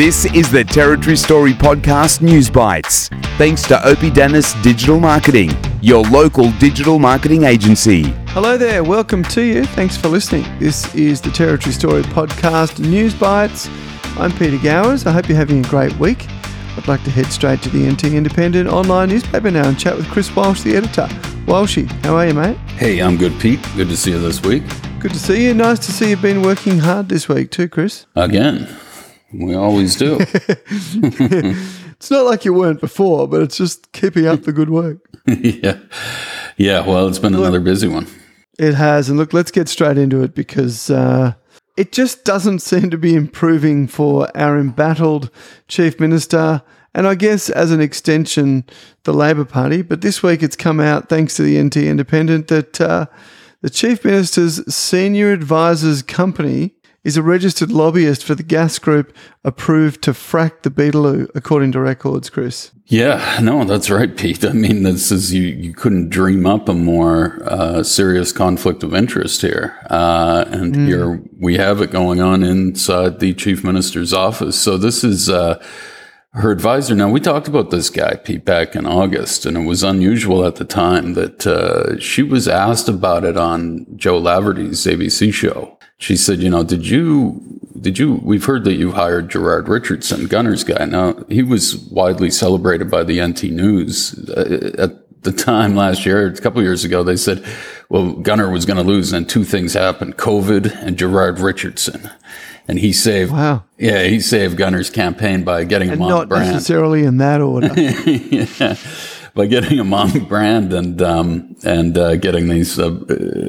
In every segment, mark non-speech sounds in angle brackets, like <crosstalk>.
This is the Territory Story Podcast News Bites. Thanks to Oppidanus Digital Marketing, your local digital marketing agency. Hello there, welcome to you. Thanks for listening. This is the Territory Story Podcast News Bites. I'm Peter Gowers. I hope you're having a great week. I'd like to head straight to the NT Independent online newspaper now and chat with Chris Walsh, the editor. Walshy, how are you, mate? Hey, I'm good, Pete. Good to see you this week. Good to see you. Nice to see you've been working hard this week too, Chris. Again. We always do. <laughs> it's not like you weren't before, but it's just keeping up the good work. <laughs> yeah. Yeah. Well, it's been look, another busy one. It has. And look, let's get straight into it because uh, it just doesn't seem to be improving for our embattled Chief Minister. And I guess as an extension, the Labor Party. But this week it's come out, thanks to the NT Independent, that uh, the Chief Minister's senior advisor's company is a registered lobbyist for the gas group approved to frack the Beetaloo, according to records, Chris. Yeah, no, that's right, Pete. I mean, this is you. You couldn't dream up a more uh, serious conflict of interest here, uh, and mm. here we have it going on inside the chief minister's office. So this is. Uh, her advisor. Now, we talked about this guy, Pete, back in August, and it was unusual at the time that uh, she was asked about it on Jo Laverty's ABC show she said, you know, did you, did you, we've heard that you hired Gerard Richardson, Gunner's guy. Now, he was widely celebrated by the NT News. Uh, at the time last year, a couple years ago, they said, well, Gunner was going to lose, and two things happened COVID and Gerard Richardson. And he saved, wow. yeah, he saved Gunner's campaign by getting and him on not brand. necessarily in that order. <laughs> yeah by getting a mom brand and um, and uh, getting these uh,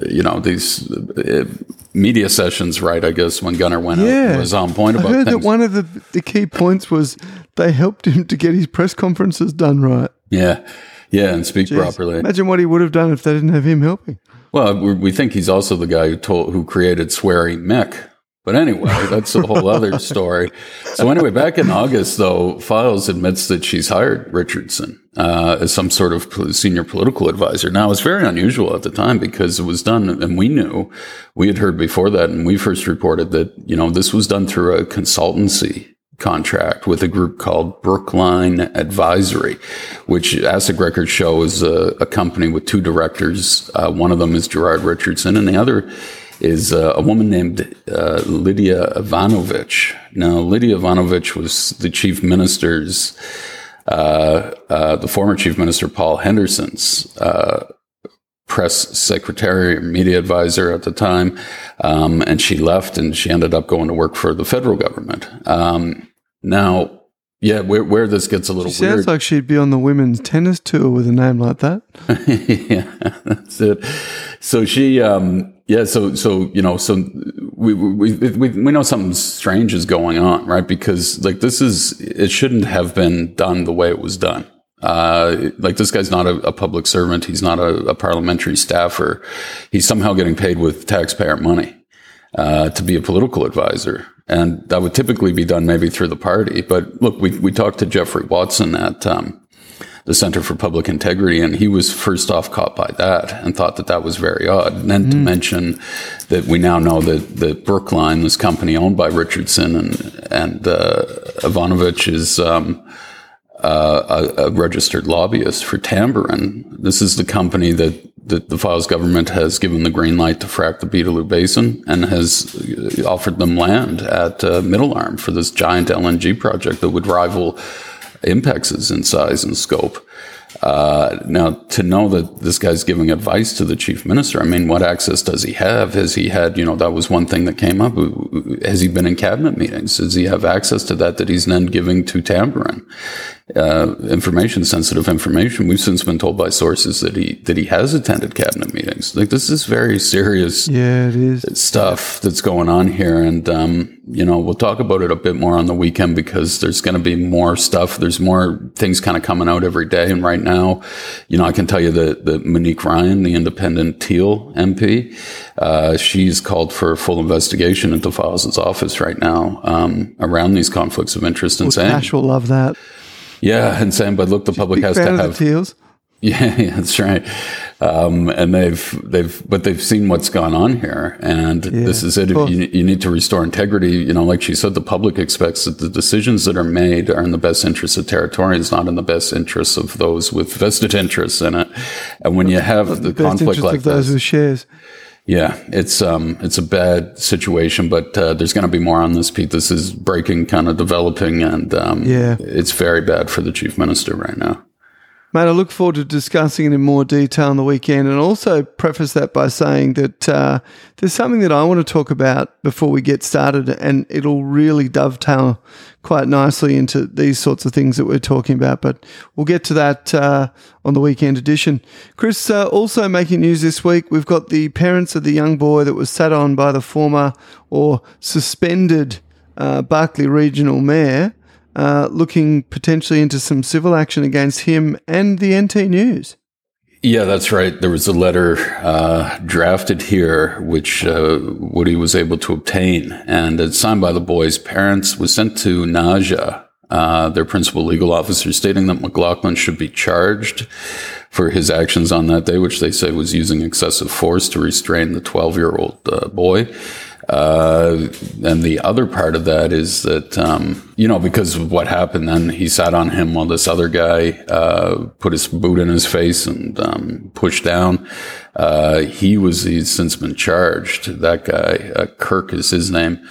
you know these uh, media sessions right. I guess when Gunner went yeah. out, was on point about. I heard things. that one of the the key points was they helped him to get his press conferences done right. Yeah, yeah, and speak Jeez. properly. Imagine what he would have done if they didn't have him helping. Well, we think he's also the guy who told who created Sweary Mick but anyway, <laughs> that's a whole other story. So anyway, back in August, though, Fyles admits that she's hired Richardson uh, as some sort of senior political advisor. Now, it's very unusual at the time because it was done, and we knew we had heard before that, and we first reported that you know this was done through a consultancy contract with a group called Brookline Advisory, which ASIC Records show is a, a company with two directors. Uh, one of them is Gerard Richardson, and the other is uh, a woman named uh, Lydia Ivanovich. Now, Lydia Ivanovich was the chief minister's, uh, uh the former chief minister Paul Henderson's uh, press secretary or media advisor at the time. Um, and she left and she ended up going to work for the federal government. Um, now, yeah, where, where this gets a little she weird. Sounds like she'd be on the women's tennis tour with a name like that. <laughs> yeah, that's it. So she, um, yeah, so so you know, so we, we we we know something strange is going on, right? Because like this is it shouldn't have been done the way it was done. Uh, like this guy's not a, a public servant. He's not a, a, parliamentary staffer. He's somehow getting paid with taxpayer money uh, to be a political advisor. And that would typically be done maybe through the party. But look, we, we talked to Geoffrey Watson at um, the Center for Public Integrity, and he was first off caught by that and thought that that was very odd. And then mm. to mention that we now know that, that Brookline, this company owned by Richardson and, and uh, Ivanovich, is. Um, uh, a, a, registered lobbyist for Tamboran. This is the company that the, the Fyles government has given the green light to frack the Beetaloo Basin and has offered them land at uh, Middle Arm for this giant LNG project that would rival Inpex's in size and scope. Uh, now, to know that this guy's giving advice to the chief minister, I mean, what access does he have? Has he had, you know, that was one thing that came up. Has he been in cabinet meetings? Does he have access to that that he's then giving to Tamboran? Uh, information, sensitive information. We've since been told by sources that he that he has attended cabinet meetings. Like this is very serious. Yeah, it is stuff that's going on here, and um, you know we'll talk about it a bit more on the weekend because there's going to be more stuff. There's more things kind of coming out every day, and right now, you know, I can tell you that that Monique Ryan, the independent Teal MP, uh, she's called for a full investigation into Fyles' office right now um, around these conflicts of interest and well, saying Cash will love that. Yeah, and saying, but look, the public has to have teals. <laughs> Yeah, yeah that's right. Um, and they've they've but they've seen what's gone on here, and yeah, this is it. You, you, need to restore integrity. You know, like she said, the public expects that the decisions that are made are in the best interests of Territorians, not in the best interests of those with vested interests in it. And when you have the, the conflict like of those with shares. Yeah, it's um, it's a bad situation, but uh, there's going to be more on this, Pete. This is breaking, kind of developing, and um, yeah, it's very bad for the chief minister right now. Mate, I look forward to discussing it in more detail on the weekend and also preface that by saying that uh, there's something that I want to talk about before we get started, and it'll really dovetail quite nicely into these sorts of things that we're talking about. But we'll get to that uh, on the weekend edition. Chris, uh, also making news this week, we've got the parents of the young boy that was sat on by the former or suspended uh, Barkly Regional Mayor uh, looking potentially into some civil action against him and the NT News. Yeah, that's right. There was a letter uh, drafted here, which uh, Woody was able to obtain, and it's signed by the boy's parents. Was sent to NAAJA, uh, their principal legal officer, stating that McLaughlin should be charged for his actions on that day, which they say was using excessive force to restrain the 12 year old uh, boy. Uh, and the other part of that is that, um, you know, because of what happened then, he sat on him while this other guy uh, put his boot in his face and um, pushed down. Uh, he was, he's since been charged. That guy, uh, Kirk is his name.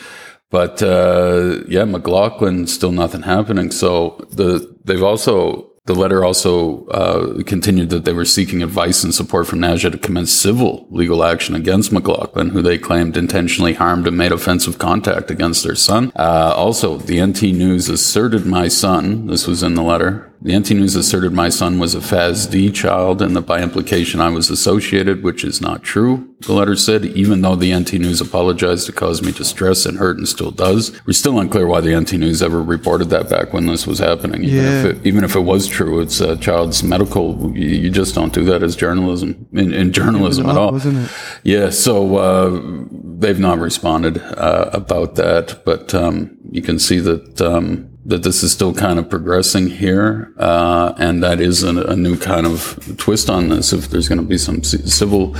But uh, yeah, McLaughlin, still nothing happening. So the they've also the letter also uh, continued that they were seeking advice and support from NAAJA to commence civil legal action against McLaughlin, who they claimed intentionally harmed and made offensive contact against their son. Uh, also, the NT News asserted my son, this was in the letter, the NT News asserted my son was a FASD child and that by implication I was associated, which is not true, the letter said, even though the NT News apologized to cause me distress and hurt and still does. We're still unclear why the NT News ever reported that back when this was happening. Even, yeah. if, it, even if it was true, it's a child's medical. You, you just don't do that as journalism, in, in journalism at all. Wasn't it? Yeah, so uh, they've not responded uh, about that, but um, you can see that. Um, that this is still kind of progressing here, uh, and that is a, a, new kind of twist on this. If there's going to be some c- civil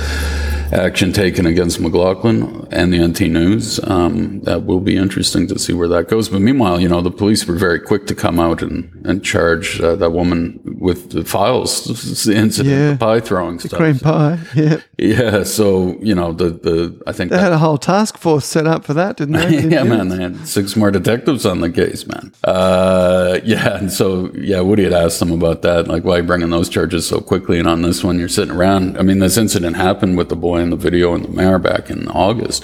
action taken against McLaughlin and the NT News. Um, that will be interesting to see where that goes. But meanwhile, you know, the police were very quick to come out and, and charge uh, that woman with the Fyles, <laughs> the incident, yeah. the pie throwing the stuff. cream pie, yeah. Yeah, so, you know, the, the I think they that, had a whole task force set up for that, didn't they? <laughs> yeah, man, they had six more detectives on the case, man. Uh, yeah, and so, yeah, Woody had asked them about that, like, why are you bringing those charges so quickly? And on this one, you're sitting around. I mean, this incident happened with the boy in the video in the mayor back in August,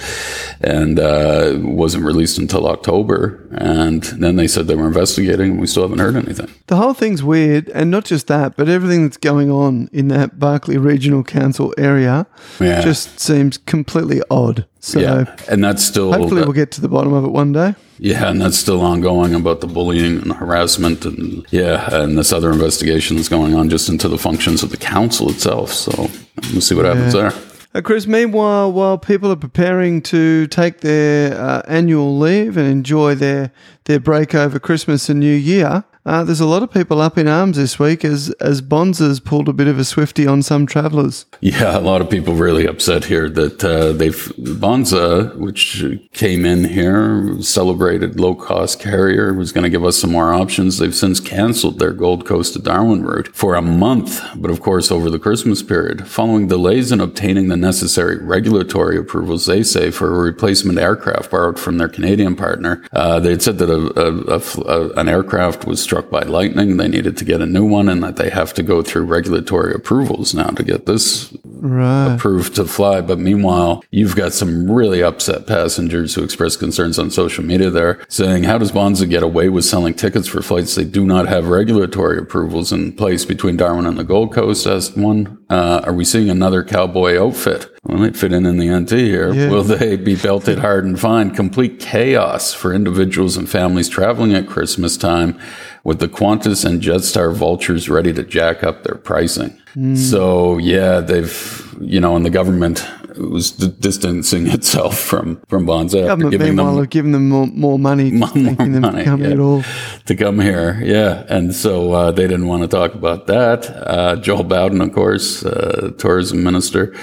and uh, wasn't released until October. And then they said they were investigating, and we still haven't heard anything. The whole thing's weird, and not just that, but everything that's going on in that Barkly Regional Council area yeah. just seems completely odd. So, yeah, and that's still hopefully we'll get to the bottom of it one day. Yeah, and that's still ongoing about the bullying and harassment, and yeah, and this other investigation that's going on just into the functions of the council itself. So we'll see what yeah. happens there. Uh, Chris, meanwhile, while people are preparing to take their uh, annual leave and enjoy their, their break over Christmas and New Year, uh, there's a lot of people up in arms this week as as Bonza's pulled a bit of a swifty on some travellers. Yeah, a lot of people really upset here that uh, they've Bonza, which came in here, celebrated low cost carrier, was going to give us some more options. They've since cancelled their Gold Coast to Darwin route for a month, but of course over the Christmas period, following delays in obtaining the necessary regulatory approvals. They say for a replacement aircraft borrowed from their Canadian partner. Uh, they had said that a, a, a, an aircraft was struck struck by lightning. They needed to get a new one and that they have to go through regulatory approvals now to get this right. approved to fly. But meanwhile, you've got some really upset passengers who express concerns on social media there saying, how does Bonza get away with selling tickets for flights they do not have regulatory approvals in place between Darwin and the Gold Coast? Asked one. Uh, are we seeing another cowboy outfit? Well, they fit in in the NT here. Yeah. Will they be belted hard and fine? Complete chaos for individuals and families traveling at Christmas time with the Qantas and Jetstar vultures ready to jack up their pricing. Mm. So yeah, they've, you know, and the government was d- distancing <laughs> itself from from Bonza. after Government, giving meanwhile, them have given them more, more money, <laughs> more them money, to come yeah. here at all. to come here. Yeah, and so uh, they didn't want to talk about that. Uh, Joel Bowden, of course, uh, tourism minister.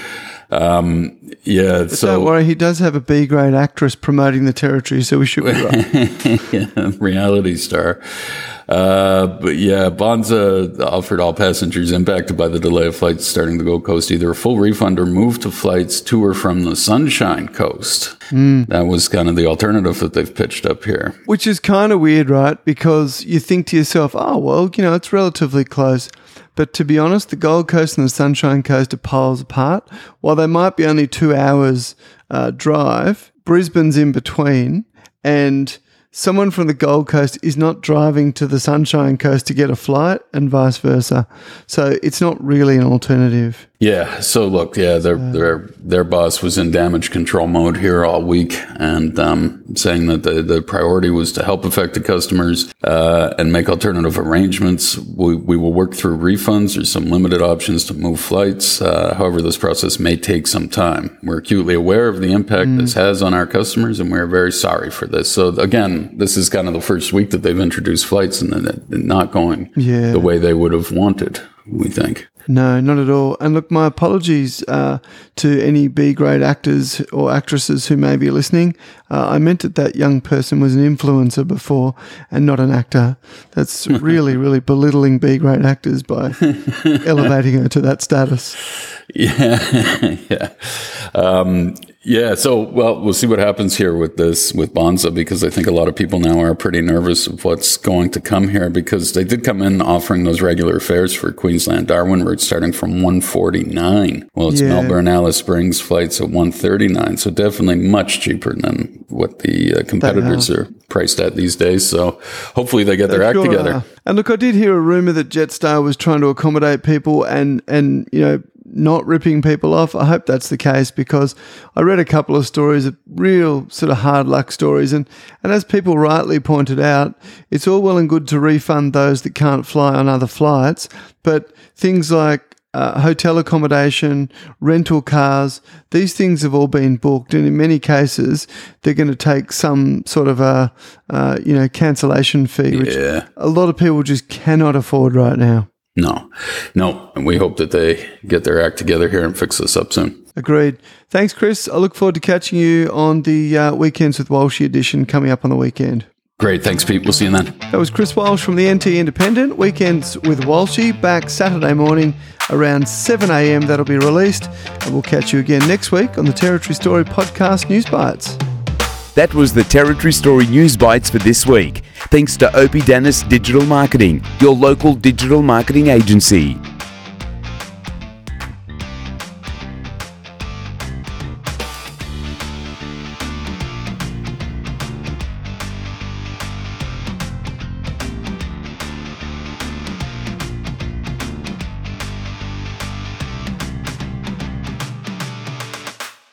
Um, yeah, so Don't worry, he does have a B grade actress promoting the territory, so we should be right. <laughs> yeah, reality star. Uh, but yeah, Bonza offered all passengers impacted by the delay of flights starting the Gold Coast either a full refund or move to flights to or from the Sunshine Coast. That was kind of the alternative that they've pitched up here. Which is kind of weird, right? Because you think to yourself, oh, well, you know, it's relatively close. But to be honest, the Gold Coast and the Sunshine Coast are poles apart. While they might be only two hours uh, drive, Brisbane's in between, and someone from the Gold Coast is not driving to the Sunshine Coast to get a flight, and vice versa. So it's not really an alternative. Yeah. So look, yeah, their their their boss was in damage control mode here all week, and um, saying that the, the priority was to help affected customers uh, and make alternative arrangements. We, we will work through refunds or some limited options to move flights. Uh, however, this process may take some time. We're acutely aware of the impact this has on our customers, and we're very sorry for this. So again, this is kind of the first week that they've introduced flights and not going Yeah. the way they would have wanted. We think. No, not at all. And look, my apologies uh, to any B grade actors or actresses who may be listening. Uh, I meant that that young person was an influencer before and not an actor. That's <laughs> really, really belittling B grade actors by <laughs> elevating her to that status. Yeah, <laughs> yeah, um, yeah. So, well, we'll see what happens here with this with Bonza because I think a lot of people now are pretty nervous of what's going to come here because they did come in offering those regular fares for Queensland Darwin route starting from one forty nine. Well, it's Yeah. Melbourne Alice Springs flights at one thirty nine, so definitely much cheaper than what the uh, competitors are priced at these days. So, hopefully, they get their act together. are. And look, I did hear a rumor that Jetstar was trying to accommodate people and and you know not ripping people off. I hope that's the case because I read a couple of stories of real sort of hard luck stories and and as people rightly pointed out, it's all well and good to refund those that can't fly on other flights, but things like uh, hotel accommodation, rental cars, these things have all been booked, and in many cases, they're going to take some sort of a, uh, you know, cancellation fee, which a lot of people just cannot afford right now. No, no, and we hope that they get their act together here and fix this up soon. Agreed. Thanks, Chris. I look forward to catching you on the uh, Weekends with Walshy edition coming up on the weekend. Great. Thanks, Pete. We'll see you then. That was Chris Walsh from the NT Independent. Weekends with Walshy back Saturday morning around 7am. That'll be released. And we'll catch you again next week on the Territory Story Podcast News Bites. That was the Territory Story News Bites for this week. Thanks to Oppidanus Digital Marketing, your local digital marketing agency.